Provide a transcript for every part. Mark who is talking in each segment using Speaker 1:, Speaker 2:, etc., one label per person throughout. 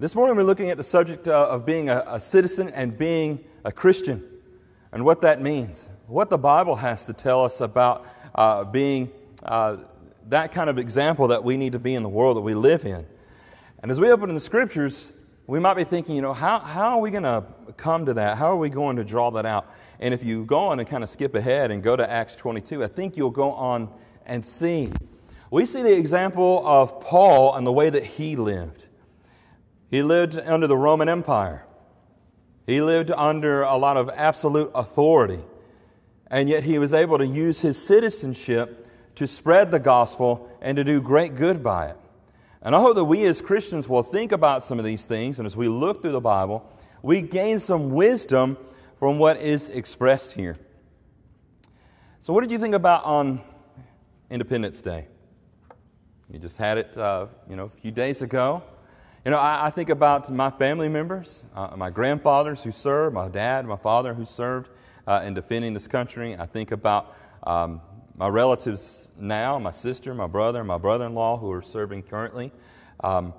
Speaker 1: This morning we're looking at the subject uh, of being a, citizen and being a Christian and what that means. What the Bible has to tell us about uh, being uh, that kind of example that we need to be in the world that we live in. And as we open in the scriptures, we might be thinking, you know, how, how are we going to come to that? How are we going to draw that out? And if you go on and kind of skip ahead and go to Acts 22, I think you'll go on and see. We see the example of Paul and the way that he lived. He lived under the Roman Empire. He lived under a lot of absolute authority. And yet he was able to use his citizenship to spread the gospel and to do great good by it. And I hope that we as Christians will think about some of these things, and as we look through the Bible, we gain some wisdom from what is expressed here. So, what did you think about on Independence Day? You just had it, uh, you know, a few days ago. You know, I, I think about my family members, uh, my grandfathers who served, my dad, my father who served uh, in defending this country. I think about um, my relatives now, my sister, my brother, my brother in law who are serving currently. Um,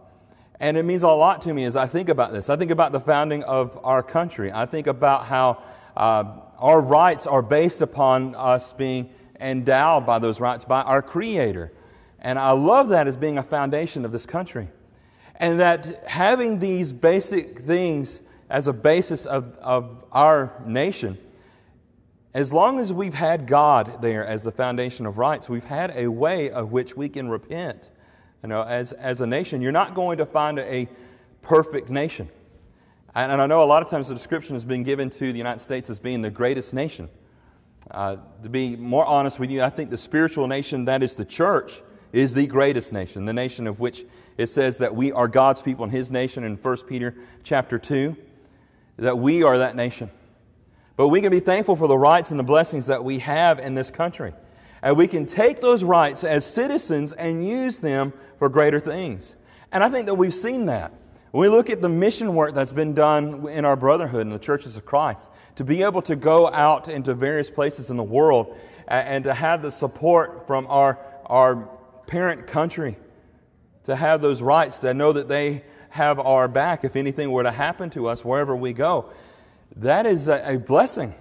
Speaker 1: and it means a lot to me as I think about this. I think about the founding of our country. I think about how uh, our rights are based upon us being endowed by those rights by our Creator. And I love that as being a foundation of this country. And that having these basic things as a basis of, of our nation as long as we've had God there as the foundation of rights, we've had a way of which we can repent. You know, as, as a nation, you're not going to find a perfect nation. And, and I know a lot of times the description has been given to the United States as being the greatest nation. Uh, to be more honest with you, I think the spiritual nation, that is the church, is the greatest nation, the nation of which it says that we are God's people and His nation in 1 Peter chapter 2, that we are that nation. But we can be thankful for the rights and the blessings that we have in this country. And we can take those rights as citizens and use them for greater things. And I think that we've seen that. When we look at the mission work that's been done in our brotherhood and the churches of Christ, to be able to go out into various places in the world and to have the support from our, our parent country, to have those rights, to know that they have our back if anything were to happen to us wherever we go that is a, a blessing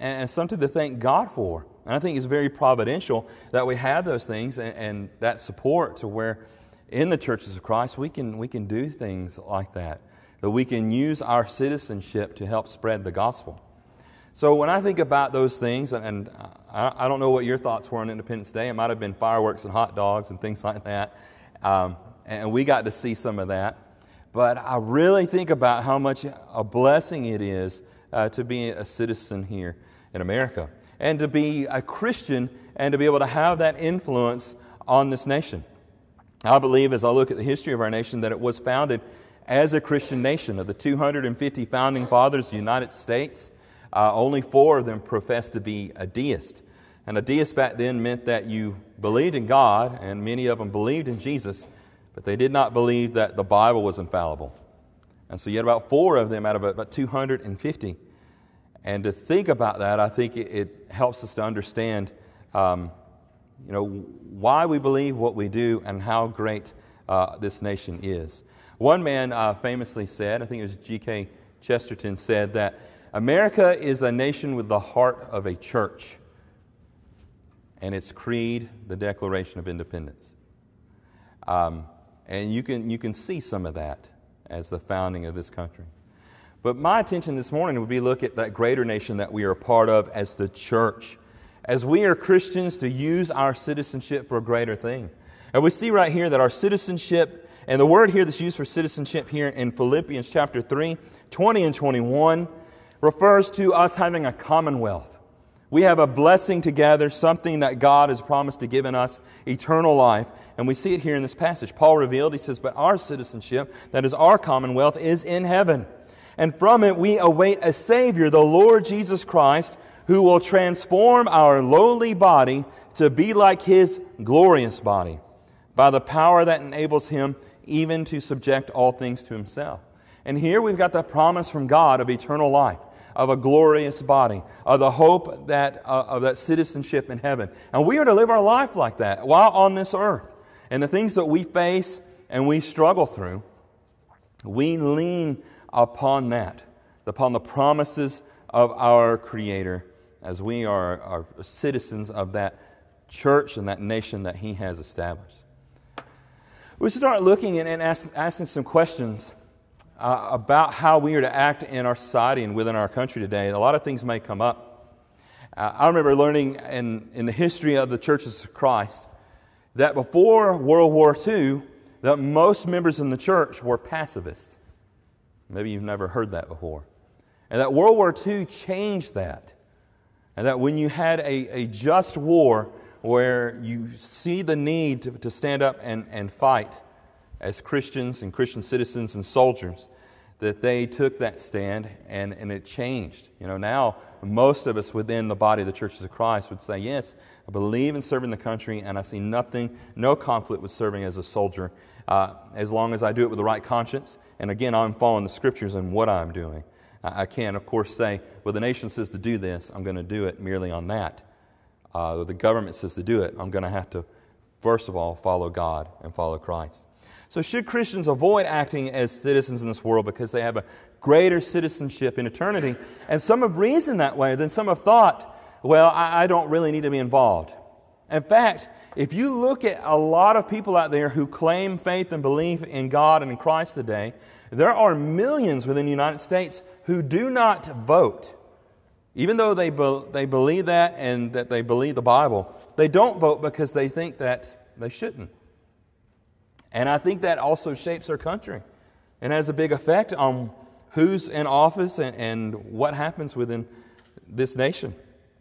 Speaker 1: and, something to thank God for. And I think it's very providential that we have those things and, and, that support to where in the churches of Christ we can, we can do things like that, that we can use our citizenship to help spread the gospel. So when I think about those things, and, and I, I, don't know what your thoughts were on Independence Day, it might have been fireworks and hot dogs and things like that, um, and we got to see some of that. But I really think about how much a blessing it is uh, to be a citizen here in America and to be a Christian and to be able to have that influence on this nation. I believe, as I look at the history of our nation, that it was founded as a Christian nation. Of the 250 founding fathers of the United States, uh, only four of them professed to be a deist. And a deist back then meant that you believed in God, and many of them believed in Jesus, but they did not believe that the Bible was infallible. And so you had about four of them out of about 250. And to think about that, I think it, it helps us to understand, um, you know, why we believe what we do and how great uh, this nation is. One man uh, famously said, I think it was G.K. Chesterton, said that America is a nation with the heart of a church, and its creed, the Declaration of Independence. Um, and you can, you can see some of that as the founding of this country. But my attention this morning would be look at that greater nation that we are a part of as the church. As we are Christians to use our citizenship for a greater thing. And we see right here that our citizenship, and the word here that's used for citizenship here in Philippians chapter 3, 20 and 21, refers to us having a commonwealth. We have a blessing together, something that God has promised to give in us, eternal life. And we see it here in this passage. Paul revealed, he says, But our citizenship, that is our commonwealth, is in heaven. And from it we await a Savior, the Lord Jesus Christ, who will transform our lowly body to be like his glorious body by the power that enables him even to subject all things to himself. And here we've got the promise from God of eternal life of a glorious body, of the hope that, uh, of that citizenship in heaven. And we are to live our life like that while on this earth. And the things that we face and we struggle through, We lean upon that, upon the promises of our Creator, as we are, are citizens of that church and that nation that He has established. We start looking and ask, asking some questions uh, about how we are to act in our society and within our country today. A lot of things may come up. Uh, I remember learning in, in the history of the churches of Christ that before World War II, that most members in the church were pacifist. Maybe you've never heard that before. And that World War II changed that. And that when you had a, a just war where you see the need to, to stand up and, and fight as Christians and Christian citizens and soldiers, that they took that stand and, and it changed. You know, now most of us within the body of the churches of Christ would say, Yes, I believe in serving the country and I see nothing, no conflict with serving as a soldier uh, as long as I do it with the right conscience. And again, I'm following the scriptures and what I'm doing. I, I can't, of course, say, Well, the nation says to do this, I'm going to do it merely on that. Uh, the government says to do it, I'm going to have to, first of all, follow God and follow Christ. So, should Christians avoid acting as citizens in this world because they have a greater citizenship in eternity? And some have reasoned that way, then some have thought, well, I, I don't really need to be involved. In fact, if you look at a lot of people out there who claim faith and belief in God and in Christ today, there are millions within the United States who do not vote. Even though they, be, they believe that and that they believe the Bible, they don't vote because they think that they shouldn't. And I think that also shapes our country and has a big effect on who's in office and, and what happens within this nation.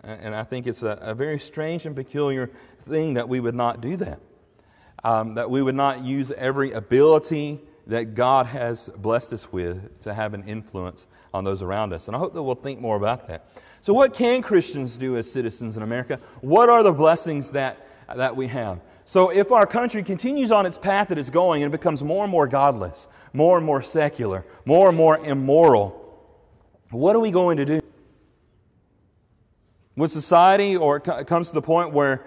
Speaker 1: And I think it's a, a very strange and peculiar thing that we would not do that. Um, that we would not use every ability that God has blessed us with to have an influence on those around us. And I hope that we'll think more about that. So, what can Christians do as citizens in America? What are the blessings that, that we have? So, if our country continues on its path that it's going and becomes more and more godless, more and more secular, more and more immoral, what are we going to do? With society, or it comes to the point where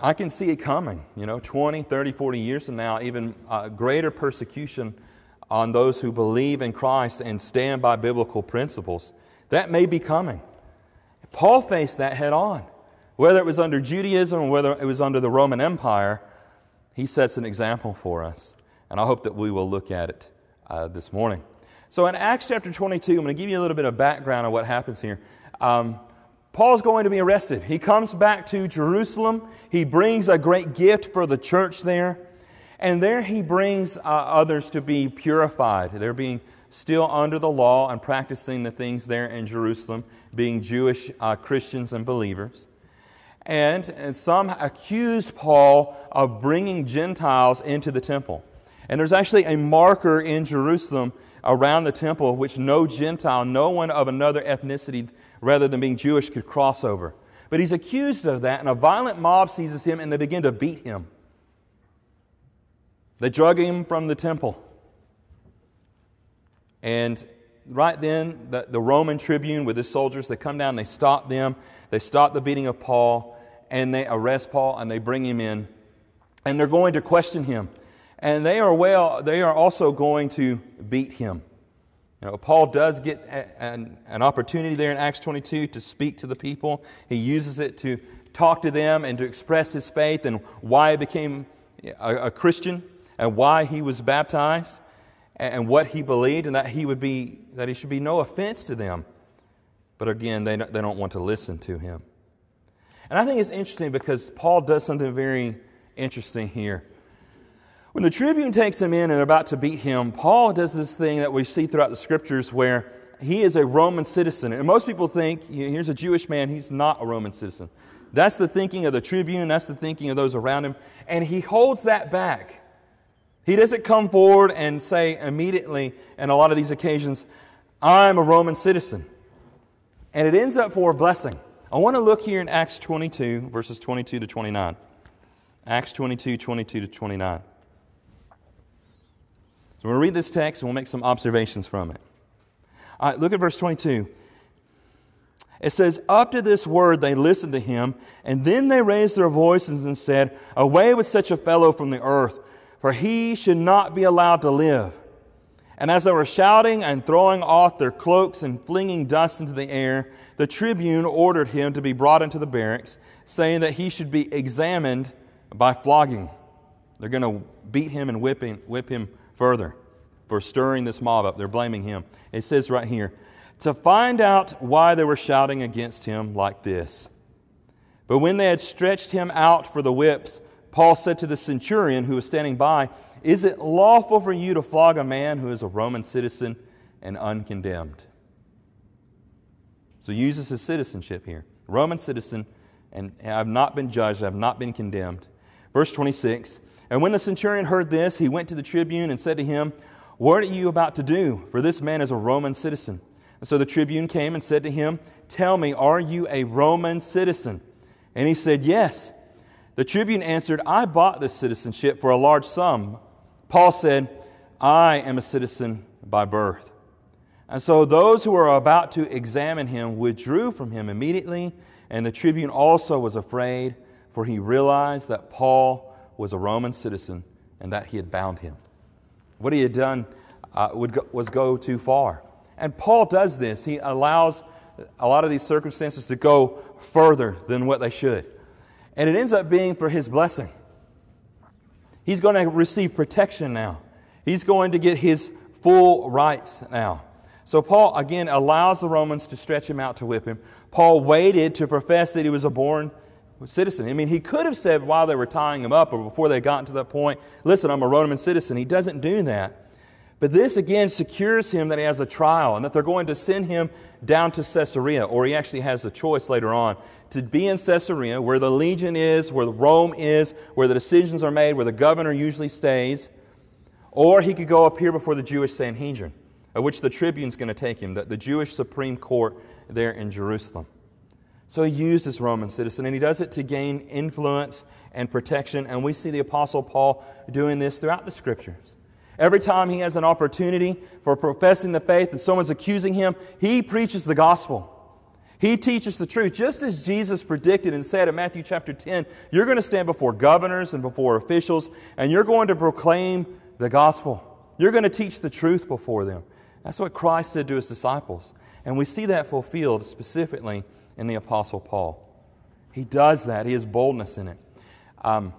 Speaker 1: I can see it coming, you know, 20, 30, 40 years from now, even uh, greater persecution on those who believe in Christ and stand by biblical principles. That may be coming. Paul faced that head on. Whether it was under Judaism or whether it was under the Roman Empire, he sets an example for us. And I hope that we will look at it uh, this morning. So in Acts chapter 22, I'm going to give you a little bit of background on what happens here. Um, Paul's going to be arrested. He comes back to Jerusalem. He brings a great gift for the church there. And there he brings uh, others to be purified. They're being still under the law and practicing the things there in Jerusalem, being Jewish uh, Christians and believers. And, and some accused Paul of bringing Gentiles into the temple. And there's actually a marker in Jerusalem around the temple which no Gentile, no one of another ethnicity rather than being Jewish, could cross over. But he's accused of that, and a violent mob seizes him and they begin to beat him. They drug him from the temple. And right then, the, the Roman tribune with his soldiers, they come down, they stop them, they stop the beating of Paul, and they arrest Paul and they bring him in. And they're going to question him. And they are well, they are also going to beat him. You know, Paul does get an, an opportunity there in Acts 22 to speak to the people. He uses it to talk to them and to express his faith and why he became a, a Christian and why he was baptized and what he believed and that he would be that he should be no offense to them but again they they don't want to listen to him and i think it's interesting because paul does something very interesting here. When the tribune takes him in and they're about to beat him paul does this thing that we see throughout the scriptures where he is a roman citizen. And most people think here's a jewish man he's not a roman citizen. That's the thinking of the tribune that's the thinking of those around him. And he holds that back. He doesn't come forward and say immediately, in a lot of these occasions, I'm a Roman citizen. And it ends up for a blessing. I want to look here in Acts 22, verses 22 to 29. Acts 22, 22 to 29. So we'll read this text and we'll make some observations from it. All right, look at verse 22. It says, Up to this word they listened to him, and then they raised their voices and said, Away with such a fellow from the earth for he should not be allowed to live. And as they were shouting and throwing off their cloaks and flinging dust into the air, the tribune ordered him to be brought into the barracks, saying that he should be examined by flogging. They're going to beat him and whip him, whip him further for stirring this mob up. They're blaming him. It says right here to find out why they were shouting against him like this. But when they had stretched him out for the whips, Paul said to the centurion who was standing by, Is it lawful for you to flog a man who is a Roman citizen and uncondemned? So he uses his citizenship here. Roman citizen, and I've not been judged, I've not been condemned. Verse 26 And when the centurion heard this, he went to the tribune and said to him, What are you about to do? For this man is a Roman citizen. And so the tribune came and said to him, Tell me, are you a Roman citizen? And he said, Yes. The tribune answered, I bought this citizenship for a large sum. Paul said, I am a citizen by birth. And so those who were about to examine him withdrew from him immediately, and the tribune also was afraid, for he realized that Paul was a Roman citizen and that he had bound him. What he had done uh, would go, was go too far. And Paul does this. He allows a lot of these circumstances to go further than what they should. And it ends up being for his blessing. He's going to receive protection now, he's going to get his full rights now. So, Paul again allows the Romans to stretch him out to whip him. Paul waited to profess that he was a born citizen. I mean, he could have said while they were tying him up or before they got to that point, listen, I'm a Roman citizen. He doesn't do that. But this again secures him that he has a trial and that they're going to send him down to Caesarea, or he actually has a choice later on to be in Caesarea, where the legion is, where Rome is, where the decisions are made, where the governor usually stays, or he could go up here before the Jewish Sanhedrin, of which the tribune's going to take him, the, the Jewish Supreme Court there in Jerusalem. So he used this Roman citizen, and he does it to gain influence and protection. And we see the Apostle Paul doing this throughout the Scriptures. Every time he has an opportunity for professing the faith and someone's accusing him, he preaches the gospel. He teaches the truth. Just as Jesus predicted and said in Matthew chapter 10, you're going to stand before governors and before officials, and you're going to proclaim the gospel. You're going to teach the truth before them. That's what Christ said to his disciples. And we see that fulfilled specifically in the Apostle Paul. He does that, he has boldness in it. Um,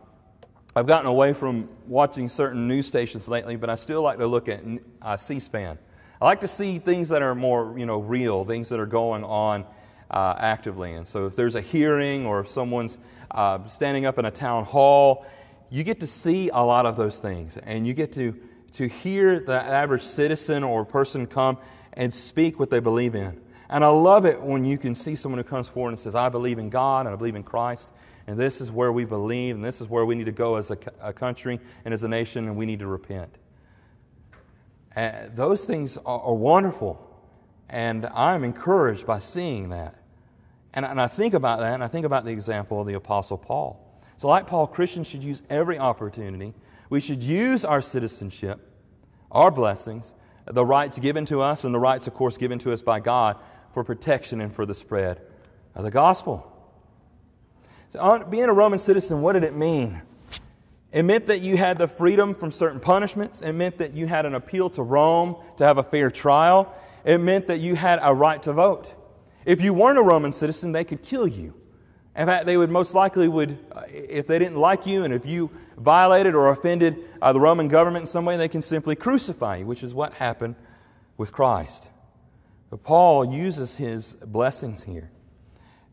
Speaker 1: I've gotten away from watching certain news stations lately, but I still like to look at uh, C SPAN. I like to see things that are more you know, real, things that are going on uh, actively. And so if there's a hearing or if someone's uh, standing up in a town hall, you get to see a lot of those things. And you get to, to hear the average citizen or person come and speak what they believe in. And I love it when you can see someone who comes forward and says, I believe in God and I believe in Christ and this is where we believe, and this is where we need to go as a, a country and as a nation, and we need to repent. And those things are, are wonderful, and I'm encouraged by seeing that. And, and I think about that, and I think about the example of the Apostle Paul. So, like Paul, Christians should use every opportunity. We should use our citizenship, our blessings, the rights given to us, and the rights, of course, given to us by God for protection and for the spread of the gospel. So, being a Roman citizen, what did it mean? It meant that you had the freedom from certain punishments. It meant that you had an appeal to Rome to have a fair trial. It meant that you had a right to vote. If you weren't a Roman citizen, they could kill you. In fact, they would most likely would, uh, if they didn't like you and if you violated or offended uh, the Roman government in some way, they can simply crucify you, which is what happened with Christ. But Paul uses his blessings here.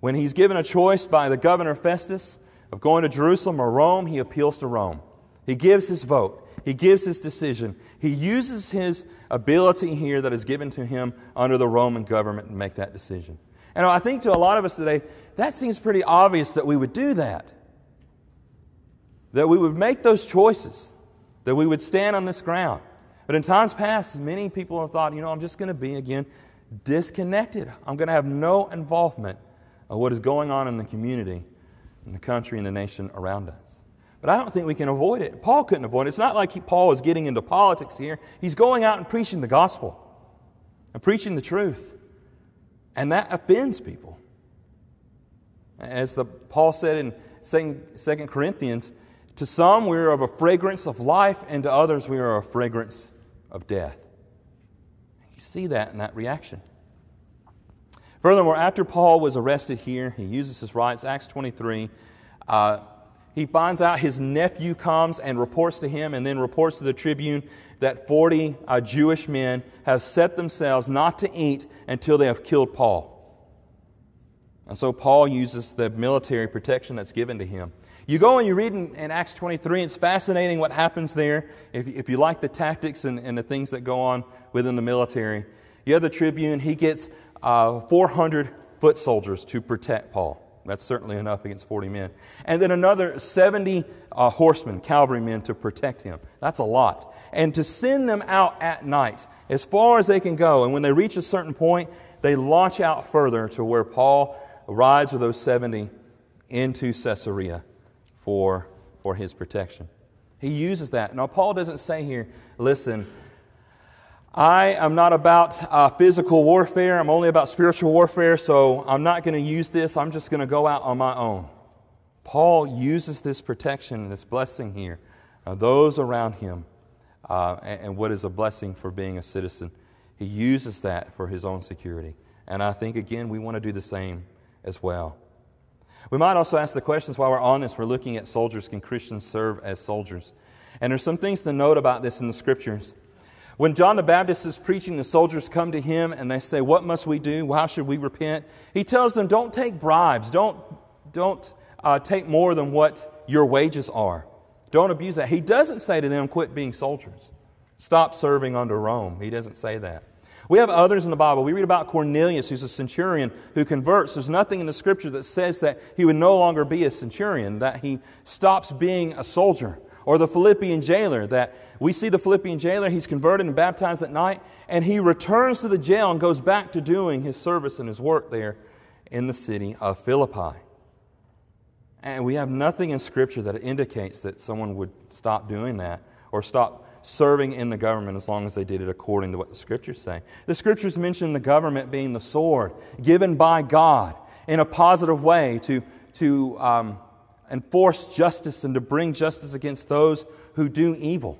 Speaker 1: When he's given a choice by the governor Festus of going to Jerusalem or Rome, he appeals to Rome. He gives his vote, he gives his decision. He uses his ability here that is given to him under the Roman government to make that decision. And I think to a lot of us today, that seems pretty obvious that we would do that. That we would make those choices, that we would stand on this ground. But in times past, many people have thought, you know, I'm just going to be again disconnected. I'm going to have no involvement what is going on in the community, in the country, and the nation around us. But I don't think we can avoid it. Paul couldn't avoid it. It's not like he, Paul is getting into politics here. He's going out and preaching the gospel and preaching the truth. And that offends people. As the, Paul said in 2 Corinthians, to some we are of a fragrance of life, and to others we are a fragrance of death. You see that in that reaction. Furthermore, after Paul was arrested here, he uses his rights. Acts 23. Uh, he finds out his nephew comes and reports to him, and then reports to the tribune that 40 uh, Jewish men have set themselves not to eat until they have killed Paul. And so Paul uses the military protection that's given to him. You go and you read in, in Acts 23, it's fascinating what happens there. If, if you like the tactics and, and, the things that go on within the military, you have the tribune, he gets uh, 400 foot soldiers to protect Paul. That's certainly enough against 40 men. And then another 70 uh, horsemen, cavalrymen, to protect him. That's a lot. And to send them out at night, as far as they can go. And when they reach a certain point, they launch out further to where Paul rides with those 70 into Caesarea for, for his protection. He uses that. Now, Paul doesn't say here, listen, I am not about uh, physical warfare. I'm only about spiritual warfare, so I'm not going to use this. I'm just going to go out on my own. Paul uses this protection, this blessing here, those around him, uh, and, and what is a blessing for being a citizen. He uses that for his own security. And I think, again, we want to do the same as well. We might also ask the questions while we're on this. We're looking at soldiers. Can Christians serve as soldiers? And there's some things to note about this in the scriptures. When John the Baptist is preaching, the soldiers come to him and they say, What must we do? How should we repent? He tells them, Don't take bribes. Don't, don't uh, take more than what your wages are. Don't abuse that. He doesn't say to them, Quit being soldiers. Stop serving under Rome. He doesn't say that. We have others in the Bible. We read about Cornelius, who's a centurion who converts. There's nothing in the scripture that says that he would no longer be a centurion, that he stops being a soldier. Or the Philippian jailer, that we see the Philippian jailer, he's converted and baptized at night, and he returns to the jail and goes back to doing his service and his work there in the city of Philippi. And we have nothing in Scripture that indicates that someone would stop doing that or stop serving in the government as long as they did it according to what the Scriptures say. The Scriptures mention the government being the sword given by God in a positive way to, to um, enforce justice and to bring justice against those who do evil.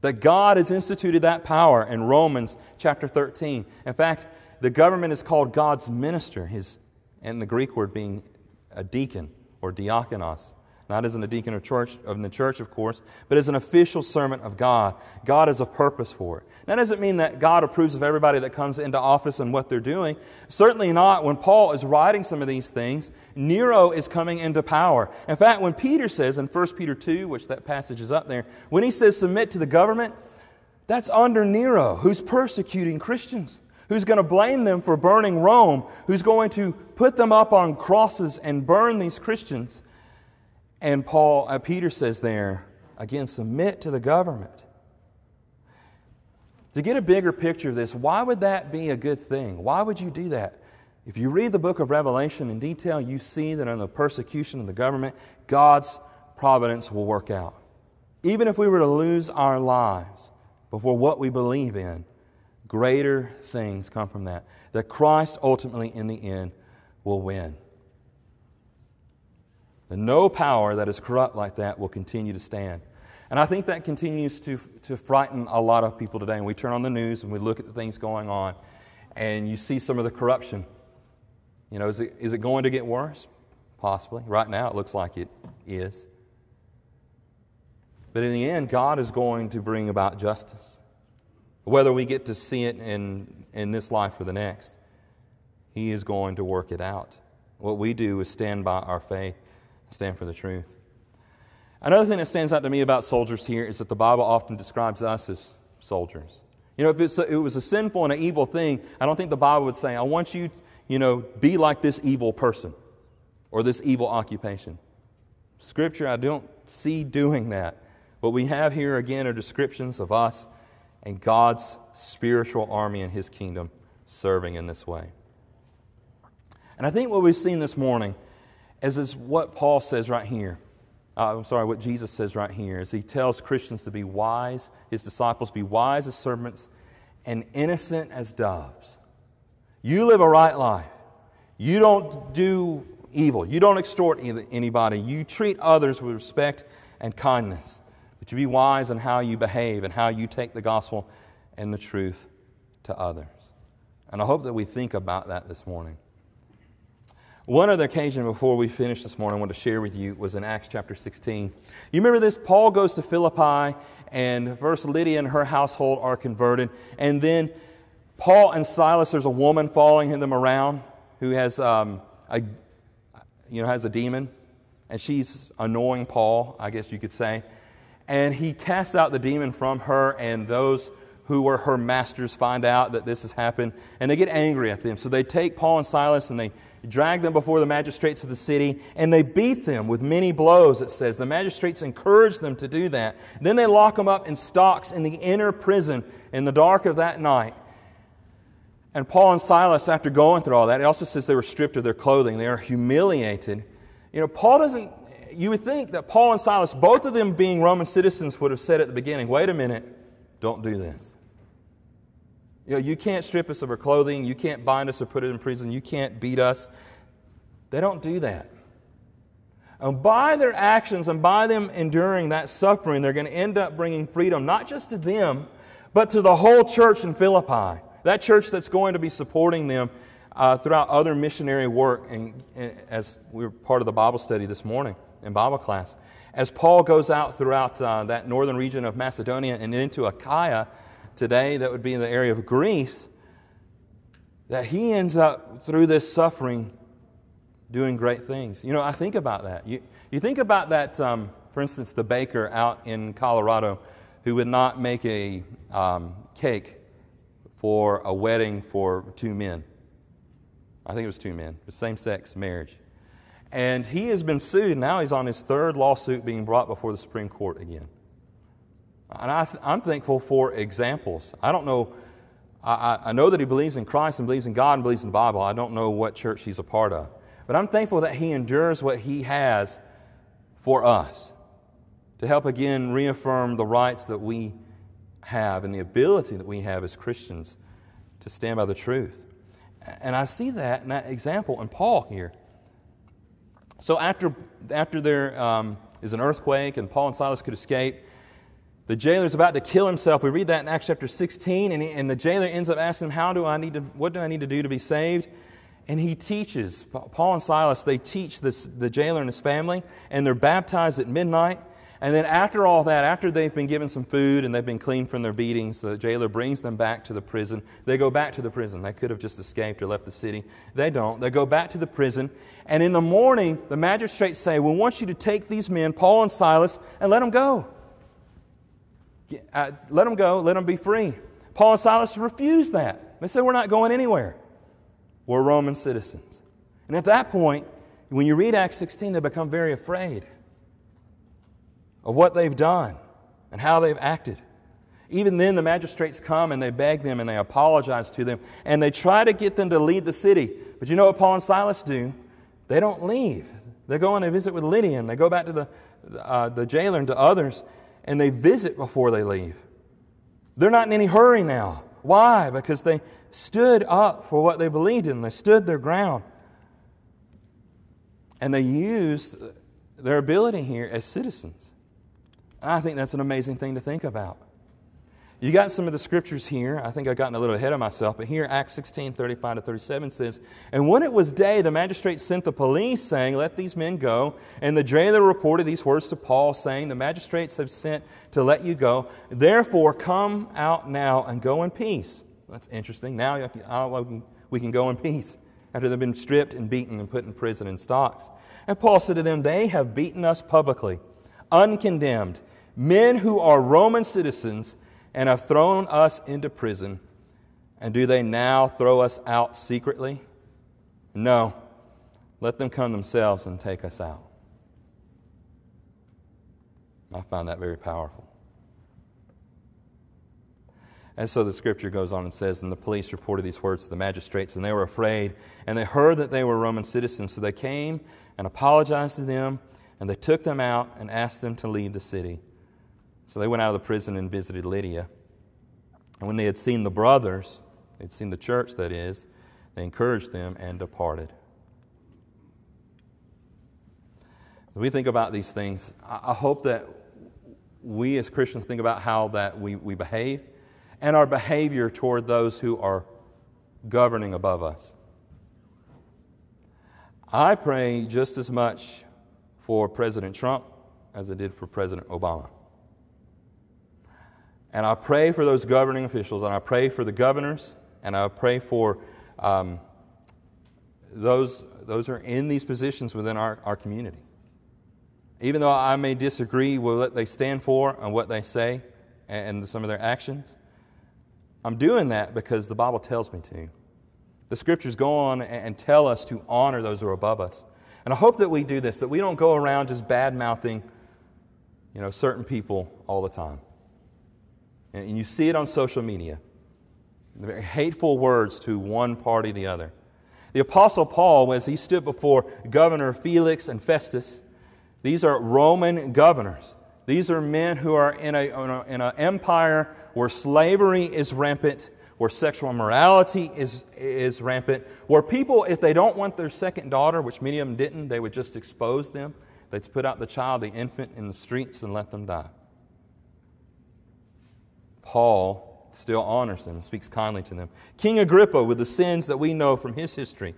Speaker 1: That God has instituted that power in Romans chapter 13. In fact, the government is called God's minister, his, and the Greek word being a deacon or diakonos not as in a deacon of, church, of the church, of course, but as an official servant of God. God has a purpose for it. That doesn't mean that God approves of everybody that comes into office and what they're doing. Certainly not when Paul is writing some of these things. Nero is coming into power. In fact, when Peter says in 1 Peter 2, which that passage is up there, when he says submit to the government, that's under Nero, who's persecuting Christians who's going to blame them for burning Rome, who's going to put them up on crosses and burn these Christians. And Paul, uh, Peter says there, again, submit to the government. To get a bigger picture of this, why would that be a good thing? Why would you do that? If you read the book of Revelation in detail, you see that in the persecution of the government, God's providence will work out. Even if we were to lose our lives before what we believe in, greater things come from that. That Christ ultimately, in the end, will win. And no power that is corrupt like that will continue to stand. And I think that continues to, to frighten a lot of people today. And we turn on the news and we look at the things going on, and you see some of the corruption. You know, is it, is it going to get worse? Possibly. Right now, it looks like it is. But in the end, God is going to bring about justice. Whether we get to see it in, in this life or the next, He is going to work it out. What we do is stand by our faith stand for the truth. Another thing that stands out to me about soldiers here is that the Bible often describes us as soldiers. You know, if it was a sinful and an evil thing, I don't think the Bible would say, I want you, you know, be like this evil person or this evil occupation. Scripture, I don't see doing that. What we have here again are descriptions of us and God's spiritual army and His kingdom serving in this way. And I think what we've seen this morning as is what Paul says right here. Uh, I'm sorry, what Jesus says right here is he tells Christians to be wise, his disciples be wise as serpents and innocent as doves. You live a right life. You don't do evil. You don't extort anybody. You treat others with respect and kindness. But you be wise in how you behave and how you take the gospel and the truth to others. And I hope that we think about that this morning. One other occasion before we finish this morning I want to share with you was in Acts chapter 16. You remember this? Paul goes to Philippi, and first Lydia and her household are converted. And then Paul and Silas, there's a woman following them around who has, um, a, you know, has a demon, and she's annoying Paul, I guess you could say. And he casts out the demon from her, and those who were her masters find out that this has happened, and they get angry at them. So they take Paul and Silas and they drag them before the magistrates of the city, and they beat them with many blows, it says. The magistrates encourage them to do that. Then they lock them up in stocks in the inner prison in the dark of that night. And Paul and Silas, after going through all that, it also says they were stripped of their clothing. They are humiliated. You know, Paul doesn't, you would think that Paul and Silas, both of them being Roman citizens, would have said at the beginning, wait a minute, don't do this. You know, you can't strip us of our clothing. You can't bind us or put us in prison. You can't beat us. They don't do that. And by their actions and by them enduring that suffering, they're going to end up bringing freedom, not just to them, but to the whole church in Philippi. That church that's going to be supporting them uh, throughout other missionary work, and, and as we were part of the Bible study this morning in Bible class. As Paul goes out throughout uh, that northern region of Macedonia and into Achaia, today, that would be in the area of Greece, that he ends up through this suffering doing great things. You know, I think about that. You, you think about that, um, for instance, the baker out in Colorado who would not make a um, cake for a wedding for two men. I think it was two men, same sex marriage. And he has been sued. Now he's on his third lawsuit being brought before the Supreme Court again. And I am thankful for examples. I don't know, I, I know that he believes in Christ and believes in God and believes in the Bible. I don't know what church he's a part of. But I'm thankful that he endures what he has for us to help again reaffirm the rights that we have and the ability that we have as Christians to stand by the truth. And I see that in that example in Paul here. So after, after there um, is an earthquake and Paul and Silas could escape, the jailer is about to kill himself. We read that in Acts chapter 16, and, he, and the jailer ends up asking him, How do I need to, what do I need to do to be saved? And he teaches, Paul and Silas, they teach this, the jailer and his family, and they're baptized at midnight. And then after all that, after they've been given some food and they've been cleaned from their beatings, the jailer brings them back to the prison. They go back to the prison. They could have just escaped or left the city. They don't. They go back to the prison. And in the morning, the magistrates say, We want you to take these men, Paul and Silas, and let them go. Uh, let them go, let them be free. Paul and Silas refused that. They said, We're not going anywhere. We're Roman citizens. And at that point, when you read Acts 16, they become very afraid of what they've done and how they've acted. Even then, the magistrates come and they beg them and they apologize to them and they try to get them to leave the city. But you know what Paul and Silas do? They don't leave. They go and they visit with Lydia and they go back to the, uh, the jailer and to others and they visit before they leave. They're not in any hurry now. Why? Because they stood up for what they believed in, they stood their ground. And they used their ability here as citizens. And I think that's an amazing thing to think about. You got some of the scriptures here. I think I've gotten a little ahead of myself, but here, Acts 16 35 to 37 says, And when it was day, the magistrate sent the police, saying, Let these men go. And the jailer reported these words to Paul, saying, The magistrates have sent to let you go. Therefore, come out now and go in peace. That's interesting. Now we can go in peace after they've been stripped and beaten and put in prison in stocks. And Paul said to them, They have beaten us publicly, uncondemned, men who are Roman citizens and have thrown us into prison. And do they now throw us out secretly? No. Let them come themselves and take us out. I find that very powerful. And so the scripture goes on and says, And the police reported these words to the magistrates, and they were afraid, and they heard that they were Roman citizens. So they came and apologized to them, and they took them out and asked them to leave the city. So they went out of the prison and visited Lydia. And when they had seen the brothers, they'd seen the church, that is, they encouraged them and departed. As we think about these things, I hope that we as Christians think about how that we, we behave and our behavior toward those who are governing above us. I pray just as much for President Trump as I did for President Obama. And I pray for those governing officials, and I pray for the governors, and I pray for um, those, those who are in these positions within our, our community. Even though I may disagree with what they stand for and what they say and, and some of their actions, I'm doing that because the Bible tells me to. The scriptures go on and tell us to honor those who are above us. And I hope that we do this, that we don't go around just bad mouthing you know, certain people all the time. And you see it on social media. Very hateful words to one party or the other. The Apostle Paul, as he stood before Governor Felix and Festus, these are Roman governors. These are men who are in an in a empire where slavery is rampant, where sexual immorality is, is rampant, where people, if they don't want their second daughter, which many of them didn't, they would just expose them. They'd put out the child, the infant, in the streets and let them die. Paul still honors them and speaks kindly to them. King Agrippa, with the sins that we know from his history,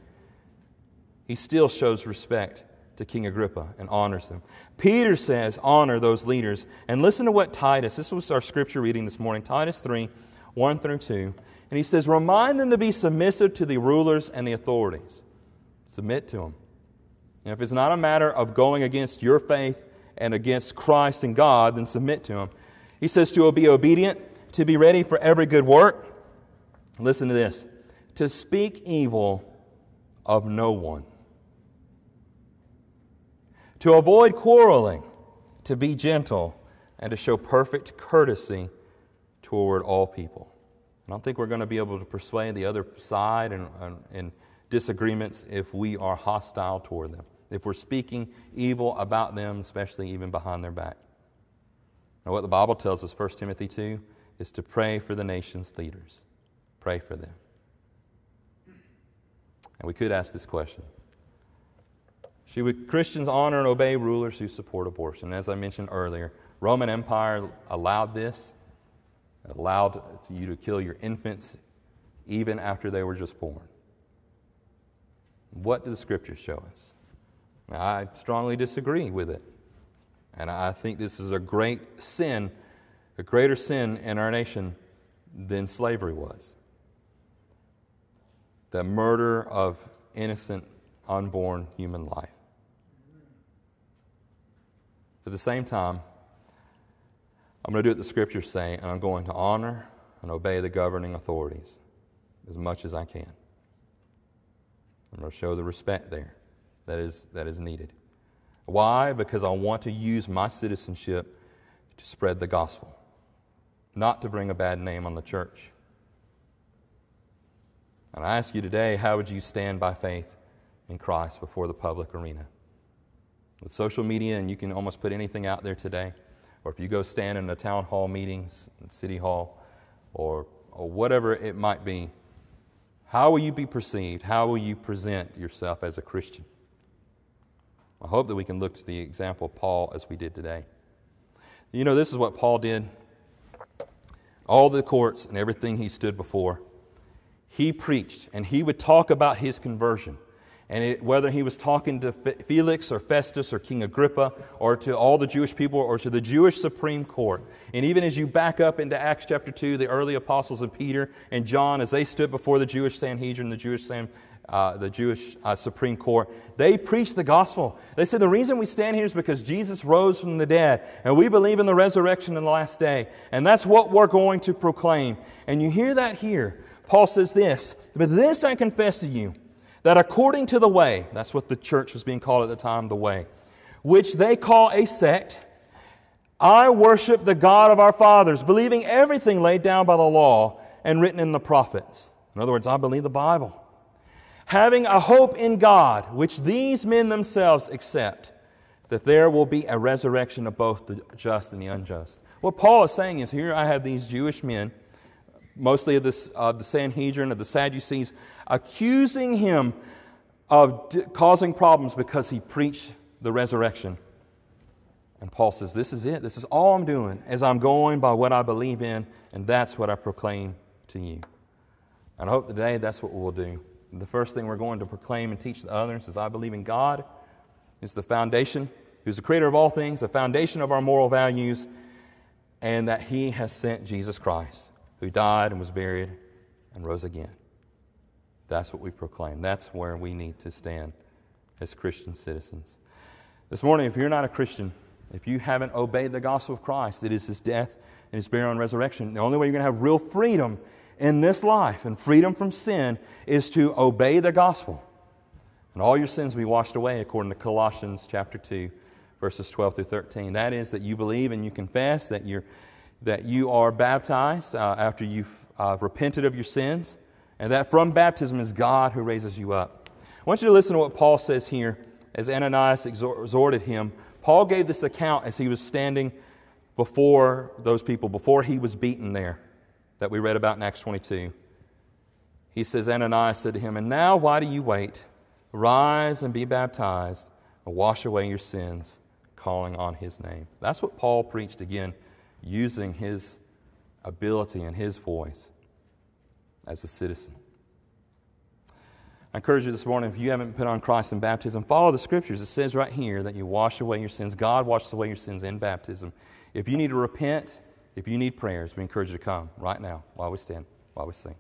Speaker 1: he still shows respect to King Agrippa and honors them. Peter says, honor those leaders. And listen to what Titus, this was our scripture reading this morning, Titus 3 1 through 2. And he says, remind them to be submissive to the rulers and the authorities. Submit to them. And if it's not a matter of going against your faith and against Christ and God, then submit to them. He says to be obedient, to be ready for every good work. Listen to this to speak evil of no one to avoid quarreling, to be gentle, and to show perfect courtesy toward all people. I don't think we're going to be able to persuade the other side in, in disagreements if we are hostile toward them, if we're speaking evil about them, especially even behind their back. Now, what the Bible tells us, 1 Timothy 2, is to pray for the nation's leaders. Pray for them. And we could ask this question should Christians honor and obey rulers who support abortion? As I mentioned earlier, Roman Empire allowed this, allowed you to kill your infants even after they were just born. What do the scriptures show us? Now, I strongly disagree with it. And I think this is a great sin, a greater sin in our nation than slavery was. The murder of innocent, unborn human life. At the same time, I'm going to do what the scriptures say, and I'm going to honor and obey the governing authorities as much as I can. I'm going to show the respect there that is, that is needed. Why? Because I want to use my citizenship to spread the gospel, not to bring a bad name on the church. And I ask you today, how would you stand by faith in Christ before the public arena? with social media, and you can almost put anything out there today. Or if you go stand in a town hall meetings, city hall, or, or whatever it might be, how will you be perceived? How will you present yourself as a Christian? I hope that we can look to the example of Paul as we did today. You know, this is what Paul did. All the courts and everything he stood before, he preached and he would talk about his conversion. And it, whether he was talking to Felix or Festus or King Agrippa or to all the Jewish people or to the Jewish Supreme Court. And even as you back up into Acts chapter 2, the early apostles of Peter and John, as they stood before the Jewish Sanhedrin, the Jewish, uh, the Jewish uh, Supreme Court, they preached the gospel. They said, The reason we stand here is because Jesus rose from the dead, and we believe in the resurrection in the last day. And that's what we're going to proclaim. And you hear that here. Paul says this, But this I confess to you that according to the way, that's what the church was being called at the time, the way, which they call a sect, I worship the God of our fathers, believing everything laid down by the law and written in the prophets. In other words, I believe the Bible. Having a hope in God, which these men themselves accept, that there will be a resurrection of both the just and the unjust. What Paul is saying is here I have these Jewish men mostly of, this, of the Sanhedrin, of the Sadducees, accusing him of d- causing problems because he preached the resurrection. And Paul says, This is it. This is all I'm doing, as I'm going by what I believe in, and that's what I proclaim to you. And I hope today that's what we'll do. The first thing we're going to proclaim and teach the others is I believe in God, is the foundation, who's the creator of all things, the foundation of our moral values, and that He has sent Jesus Christ, who died and was buried and rose again. That's what we proclaim. That's where we need to stand as Christian citizens. This morning, if you're not a Christian, if you haven't obeyed the gospel of Christ, it is his death and his burial and resurrection. The only way you're going to have real freedom in this life and freedom from sin is to obey the gospel. And all your sins be washed away, according to Colossians chapter 2, verses 12 through 13. That is, that you believe and you confess that, you're, that you are baptized uh, after you've uh, repented of your sins, and that from baptism is God who raises you up. I want you to listen to what Paul says here as Ananias exhorted him Paul gave this account as he was standing before those people, before he was beaten there, that we read about in Acts 22. He says, Ananias said to him, And now why do you wait? Rise and be baptized, and wash away your sins, calling on his name. That's what Paul preached again, using his ability and his voice as a citizen. I encourage you this morning, if you haven't put on Christ in baptism, follow the scriptures. It says right here that you wash away your sins. God washes away your sins in baptism. If you need to repent, if you need prayers, we encourage you to come right now while we stand, while we sing.